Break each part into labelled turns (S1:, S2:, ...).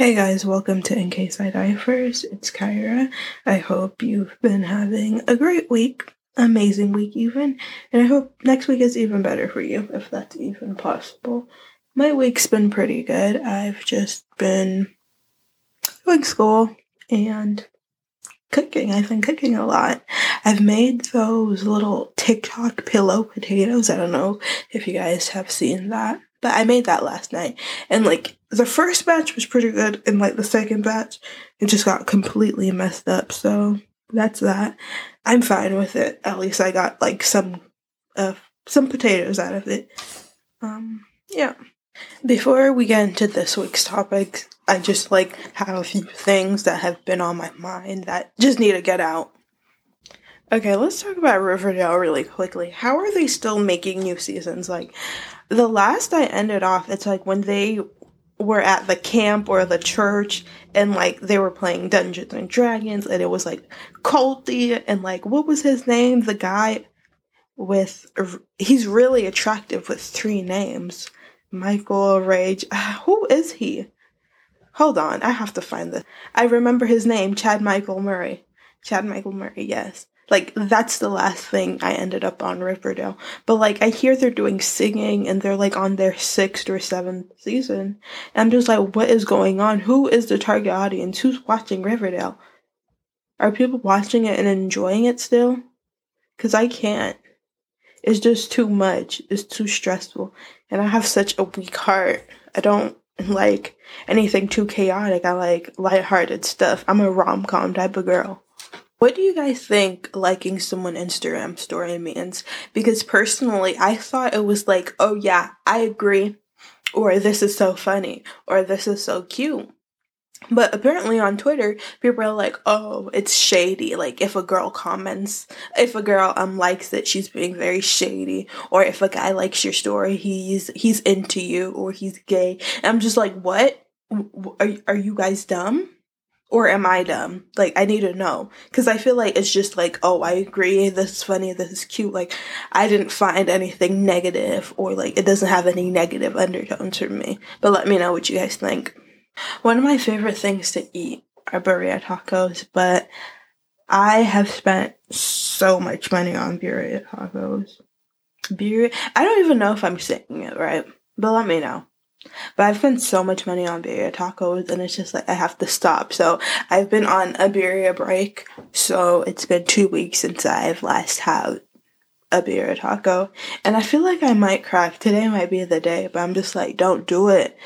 S1: Hey guys, welcome to In Case I Die First. It's Kyra. I hope you've been having a great week, amazing week even, and I hope next week is even better for you, if that's even possible. My week's been pretty good. I've just been doing school and cooking. I've been cooking a lot. I've made those little TikTok pillow potatoes. I don't know if you guys have seen that. But I made that last night. And like the first batch was pretty good, and like the second batch, it just got completely messed up. So that's that. I'm fine with it. At least I got like some uh some potatoes out of it. Um yeah. Before we get into this week's topic, I just like have a few things that have been on my mind that just need to get out. Okay, let's talk about Riverdale really quickly. How are they still making new seasons? Like, the last I ended off, it's like when they were at the camp or the church and like they were playing Dungeons and Dragons and it was like culty and like what was his name? The guy with he's really attractive with three names. Michael Rage. Uh, who is he? Hold on, I have to find this. I remember his name, Chad Michael Murray. Chad Michael Murray, yes. Like that's the last thing I ended up on Riverdale. But like I hear they're doing singing and they're like on their sixth or seventh season. And I'm just like, what is going on? Who is the target audience? Who's watching Riverdale? Are people watching it and enjoying it still? Cause I can't. It's just too much. It's too stressful. And I have such a weak heart. I don't like anything too chaotic. I like lighthearted stuff. I'm a rom com type of girl. What do you guys think liking someone Instagram story means? Because personally, I thought it was like, oh yeah, I agree, or this is so funny, or this is so cute. But apparently on Twitter, people are like, "Oh, it's shady." Like if a girl comments, if a girl um likes it, she's being very shady. Or if a guy likes your story, he's he's into you or he's gay. And I'm just like, "What? Are are you guys dumb?" Or am I dumb? Like, I need to know. Because I feel like it's just like, oh, I agree, this is funny, this is cute. Like, I didn't find anything negative, or like, it doesn't have any negative undertones for me. But let me know what you guys think. One of my favorite things to eat are birria tacos, but I have spent so much money on birria tacos. Birria, I don't even know if I'm saying it right, but let me know. But I've spent so much money on birria tacos and it's just like I have to stop. So I've been on a birria break. So it's been two weeks since I've last had a birria taco. And I feel like I might crack. Today might be the day, but I'm just like, don't do it.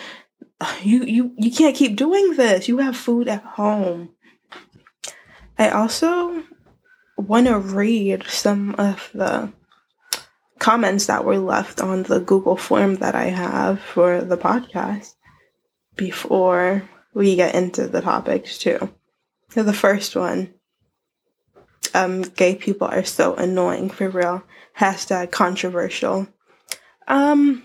S1: You you you can't keep doing this. You have food at home. I also want to read some of the comments that were left on the Google form that I have for the podcast before we get into the topics too. So the first one, um, gay people are so annoying for real. Hashtag controversial. Um,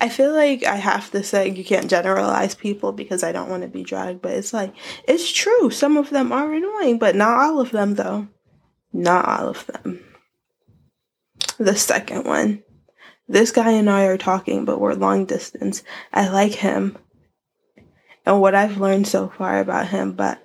S1: I feel like I have to say you can't generalize people because I don't want to be dragged, but it's like, it's true. Some of them are annoying, but not all of them though. Not all of them the second one. This guy and I are talking, but we're long distance. I like him and what I've learned so far about him, but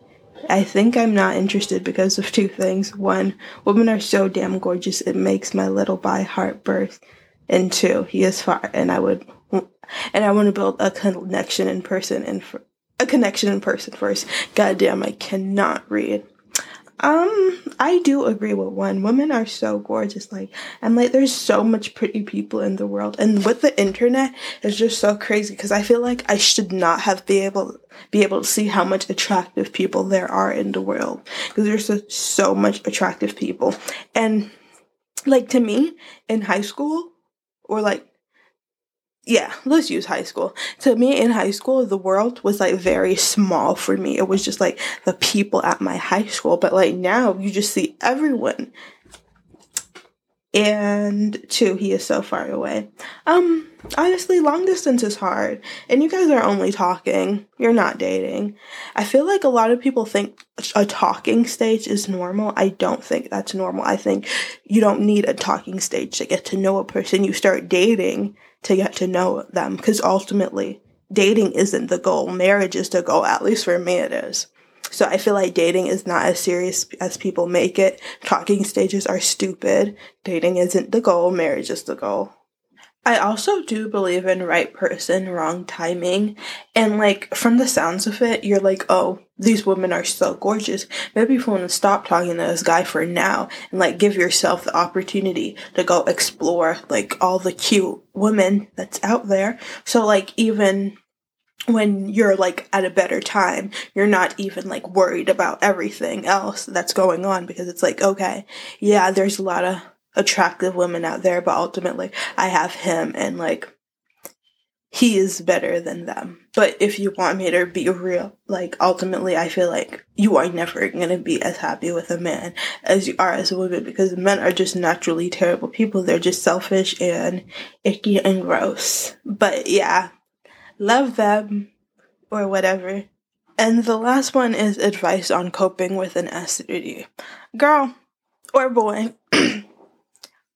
S1: I think I'm not interested because of two things. One, women are so damn gorgeous, it makes my little bi heart burst. And two, he is far, and I would, and I want to build a connection in person and a connection in person first. Goddamn, I cannot read. Um, I do agree with one. Women are so gorgeous. Like, I'm like, there's so much pretty people in the world, and with the internet, it's just so crazy. Because I feel like I should not have be able be able to see how much attractive people there are in the world. Because there's so, so much attractive people, and like to me in high school, or like yeah, let's use high school. To me, in high school, the world was like very small for me. It was just like the people at my high school. But like now, you just see everyone. And two, he is so far away. Um, honestly, long distance is hard. And you guys are only talking. You're not dating. I feel like a lot of people think a talking stage is normal. I don't think that's normal. I think you don't need a talking stage to get to know a person. You start dating to get to know them because ultimately dating isn't the goal. Marriage is the goal. At least for me, it is. So I feel like dating is not as serious as people make it. Talking stages are stupid. Dating isn't the goal. Marriage is the goal. I also do believe in right person, wrong timing. And like from the sounds of it, you're like, oh, these women are so gorgeous. Maybe if you want to stop talking to this guy for now and like give yourself the opportunity to go explore like all the cute women that's out there. So like even when you're like at a better time, you're not even like worried about everything else that's going on because it's like, okay, yeah, there's a lot of attractive women out there, but ultimately I have him and like he is better than them. But if you want me to be real, like ultimately I feel like you are never gonna be as happy with a man as you are as a woman because men are just naturally terrible people. They're just selfish and icky and gross. But yeah, love them or whatever. And the last one is advice on coping with an STD. Girl or boy,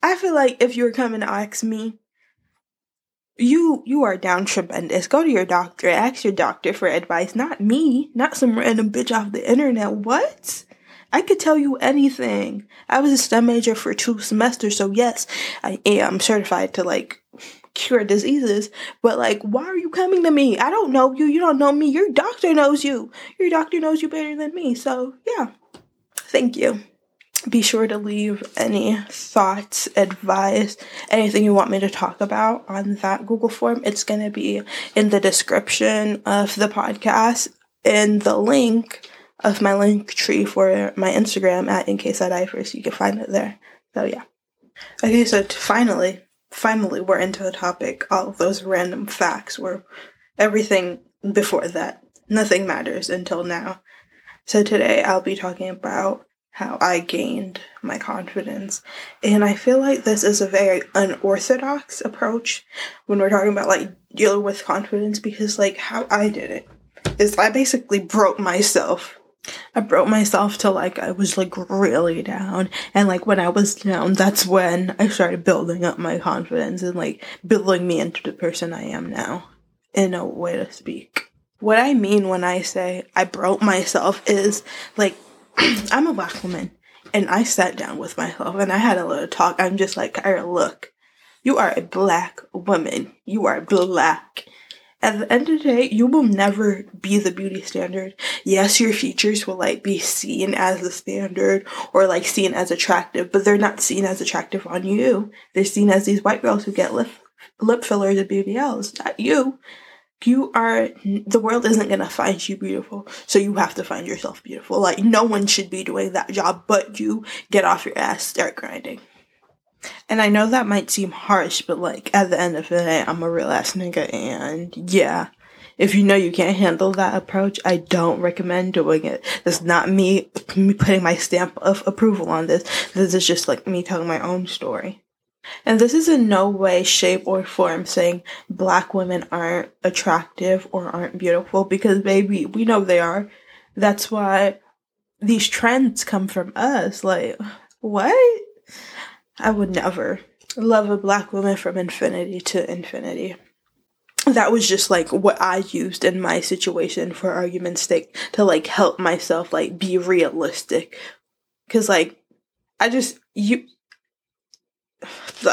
S1: I feel like if you were coming to ask me, you you are down tremendous. Go to your doctor. Ask your doctor for advice, not me, not some random bitch off the internet. What? I could tell you anything. I was a STEM major for two semesters, so yes, I am certified to like cure diseases. But like, why are you coming to me? I don't know you. You don't know me. Your doctor knows you. Your doctor knows you better than me. So yeah, thank you be sure to leave any thoughts, advice, anything you want me to talk about on that Google form. It's going to be in the description of the podcast in the link of my link tree for my Instagram at in case I die first. You can find it there. So yeah. Okay, so finally, finally, we're into the topic. All of those random facts were everything before that. Nothing matters until now. So today I'll be talking about how I gained my confidence. And I feel like this is a very unorthodox approach when we're talking about like dealing with confidence because like how I did it is I basically broke myself. I broke myself till like I was like really down. And like when I was down, that's when I started building up my confidence and like building me into the person I am now, in a way to speak. What I mean when I say I broke myself is like I'm a black woman. And I sat down with myself and I had a little talk. I'm just like, Kyra, look, you are a black woman. You are black. At the end of the day, you will never be the beauty standard. Yes, your features will like be seen as the standard or like seen as attractive, but they're not seen as attractive on you. They're seen as these white girls who get lip, lip fillers and BBLs, not you. You are the world isn't gonna find you beautiful so you have to find yourself beautiful. Like no one should be doing that job but you. Get off your ass. Start grinding and i know that might seem harsh but like at the end of the day i'm a real ass nigga and yeah if you know you can't handle that approach, I don't recommend doing it. That's not me, me putting my stamp of approval on this. This is just like me telling my own story. And this is in no way, shape, or form saying black women aren't attractive or aren't beautiful because, baby, we know they are. That's why these trends come from us. Like, what? I would never love a black woman from infinity to infinity. That was just like what I used in my situation for argument's sake to like help myself like be realistic. Cause like, I just, you,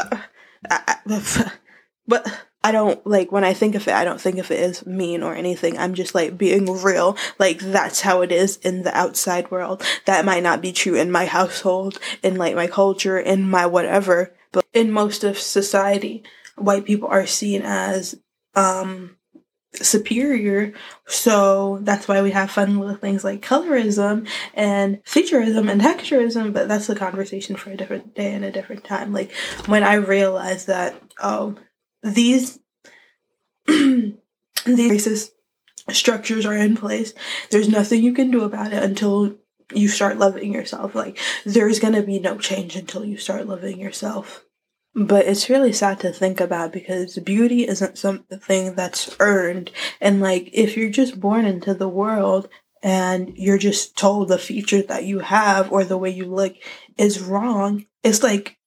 S1: but I don't like when I think of it, I don't think of it as mean or anything. I'm just like being real. Like that's how it is in the outside world. That might not be true in my household, in like my culture, in my whatever, but in most of society, white people are seen as um superior. So that's why we have fun with things like colorism and featureism and texturism, but that's a conversation for a different day and a different time. Like when I realized that, oh, these these racist structures are in place, there's nothing you can do about it until you start loving yourself. Like there's gonna be no change until you start loving yourself. But it's really sad to think about because beauty isn't something that's earned. And like, if you're just born into the world and you're just told the feature that you have or the way you look is wrong, it's like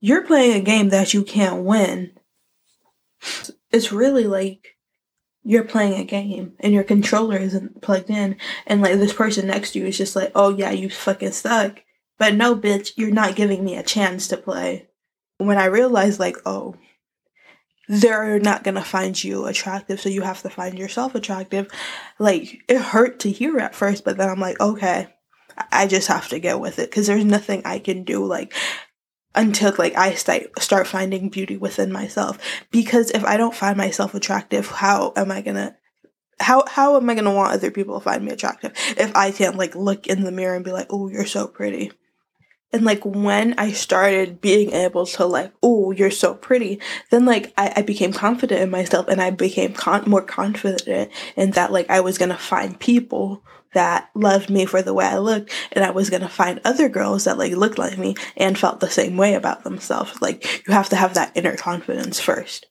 S1: you're playing a game that you can't win. It's really like you're playing a game and your controller isn't plugged in and like this person next to you is just like, oh yeah, you fucking suck. But no, bitch, you're not giving me a chance to play. When I realized like, oh, they're not gonna find you attractive, so you have to find yourself attractive. Like, it hurt to hear at first, but then I'm like, okay, I just have to get with it because there's nothing I can do. Like, until like I start start finding beauty within myself. Because if I don't find myself attractive, how am I gonna how how am I gonna want other people to find me attractive if I can't like look in the mirror and be like, oh, you're so pretty. And like when I started being able to like, oh, you're so pretty, then like I, I became confident in myself and I became con- more confident in that like I was gonna find people that loved me for the way I looked and I was gonna find other girls that like looked like me and felt the same way about themselves. Like you have to have that inner confidence first.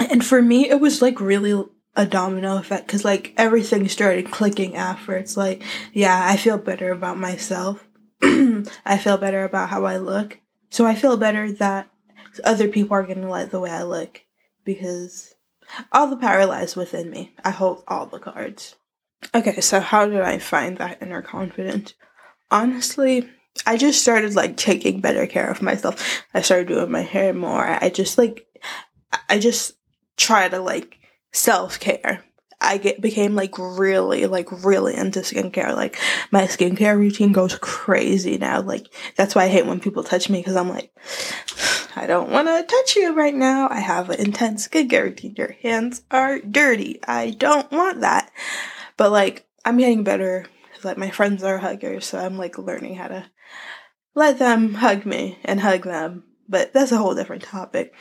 S1: And for me, it was like really a domino effect because like everything started clicking after. It's like, yeah, I feel better about myself. I feel better about how I look. So I feel better that other people are gonna like the way I look because all the power lies within me. I hold all the cards. Okay, so how did I find that inner confidence? Honestly, I just started like taking better care of myself. I started doing my hair more. I just like, I just try to like self care. I get became like really like really into skincare. Like my skincare routine goes crazy now. Like that's why I hate when people touch me because I'm like, I don't want to touch you right now. I have an intense skincare routine. Your hands are dirty. I don't want that. But like I'm getting better. Like my friends are huggers, so I'm like learning how to let them hug me and hug them. But that's a whole different topic.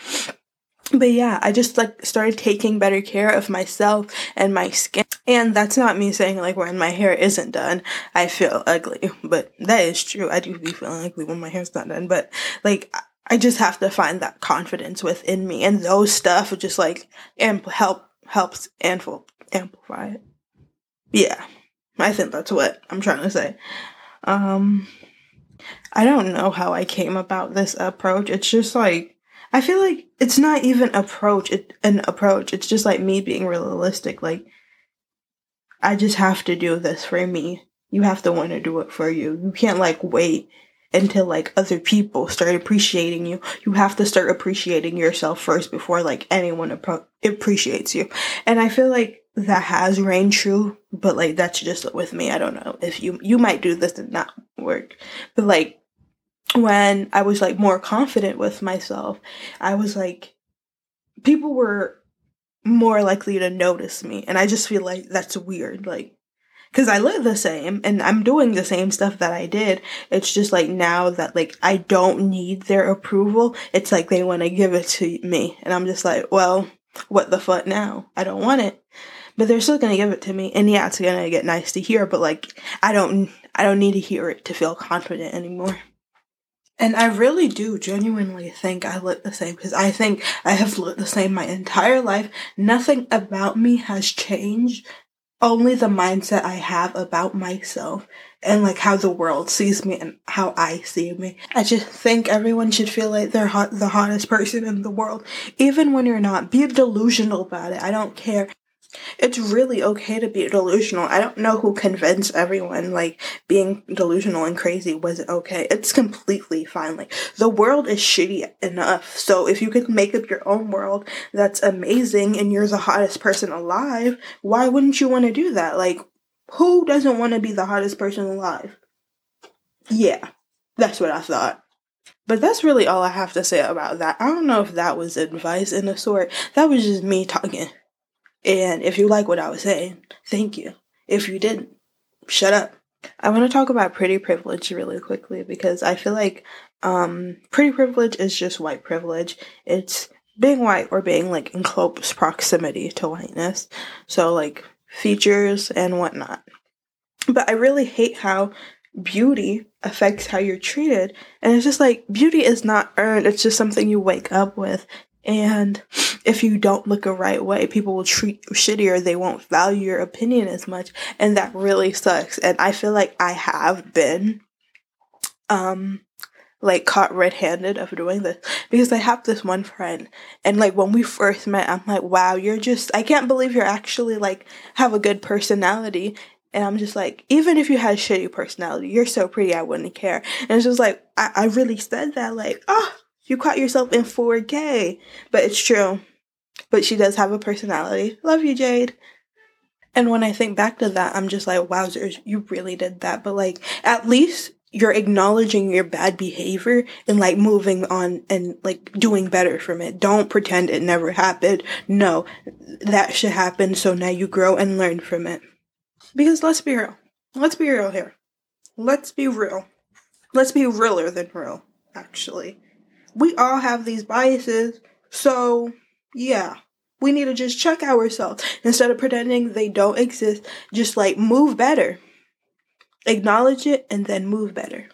S1: But yeah, I just like started taking better care of myself and my skin. And that's not me saying like when my hair isn't done, I feel ugly. But that is true. I do be feeling ugly when my hair's not done. But like I just have to find that confidence within me, and those stuff just like amp- help helps amplify it. Yeah, I think that's what I'm trying to say. Um, I don't know how I came about this approach. It's just like I feel like it's not even approach it an approach. It's just like me being realistic. Like I just have to do this for me. You have to want to do it for you. You can't like wait until like other people start appreciating you. You have to start appreciating yourself first before like anyone appro- appreciates you. And I feel like that has reigned true, but like that's just with me. I don't know if you you might do this and not work, but like when I was like more confident with myself, I was like people were more likely to notice me, and I just feel like that's weird. Like because I live the same and I'm doing the same stuff that I did. It's just like now that like I don't need their approval, it's like they want to give it to me. And I'm just like, well, what the fuck now? I don't want it but they're still gonna give it to me. And yeah, it's gonna get nice to hear, but like I don't I don't need to hear it to feel confident anymore. And I really do genuinely think I look the same because I think I have looked the same my entire life. Nothing about me has changed. Only the mindset I have about myself and like how the world sees me and how I see me. I just think everyone should feel like they're hot, the hottest person in the world, even when you're not. Be delusional about it. I don't care it's really okay to be delusional. I don't know who convinced everyone like being delusional and crazy wasn't okay. It's completely fine. Like the world is shitty enough. So if you could make up your own world that's amazing and you're the hottest person alive, why wouldn't you want to do that? Like who doesn't want to be the hottest person alive? Yeah. That's what I thought. But that's really all I have to say about that. I don't know if that was advice in a sort. That was just me talking. And if you like what I was saying, thank you. If you didn't, shut up. I want to talk about pretty privilege really quickly because I feel like um, pretty privilege is just white privilege. It's being white or being like in close proximity to whiteness. So, like features and whatnot. But I really hate how beauty affects how you're treated. And it's just like beauty is not earned, it's just something you wake up with. And if you don't look a right way, people will treat you shittier. They won't value your opinion as much. And that really sucks. And I feel like I have been, um, like caught red-handed of doing this because I have this one friend and like when we first met I'm like wow you're just I can't believe you're actually like have a good personality and I'm just like even if you had a shitty personality you're so pretty I wouldn't care and it's just like I, I really said that like oh you caught yourself in 4K but it's true but she does have a personality love you Jade and when I think back to that, I'm just like, wowzers, you really did that. But like, at least you're acknowledging your bad behavior and like moving on and like doing better from it. Don't pretend it never happened. No, that should happen. So now you grow and learn from it. Because let's be real. Let's be real here. Let's be real. Let's be realer than real, actually. We all have these biases. So, yeah we need to just check ourselves instead of pretending they don't exist. Just like move better, acknowledge it, and then move better.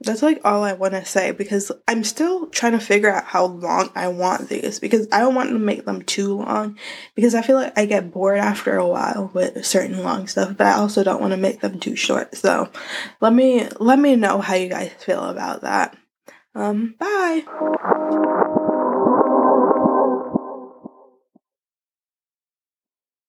S1: That's like all I want to say because I'm still trying to figure out how long I want these because I don't want to make them too long because I feel like I get bored after a while with certain long stuff, but I also don't want to make them too short. So let me let me know how you guys feel about that. Um, bye.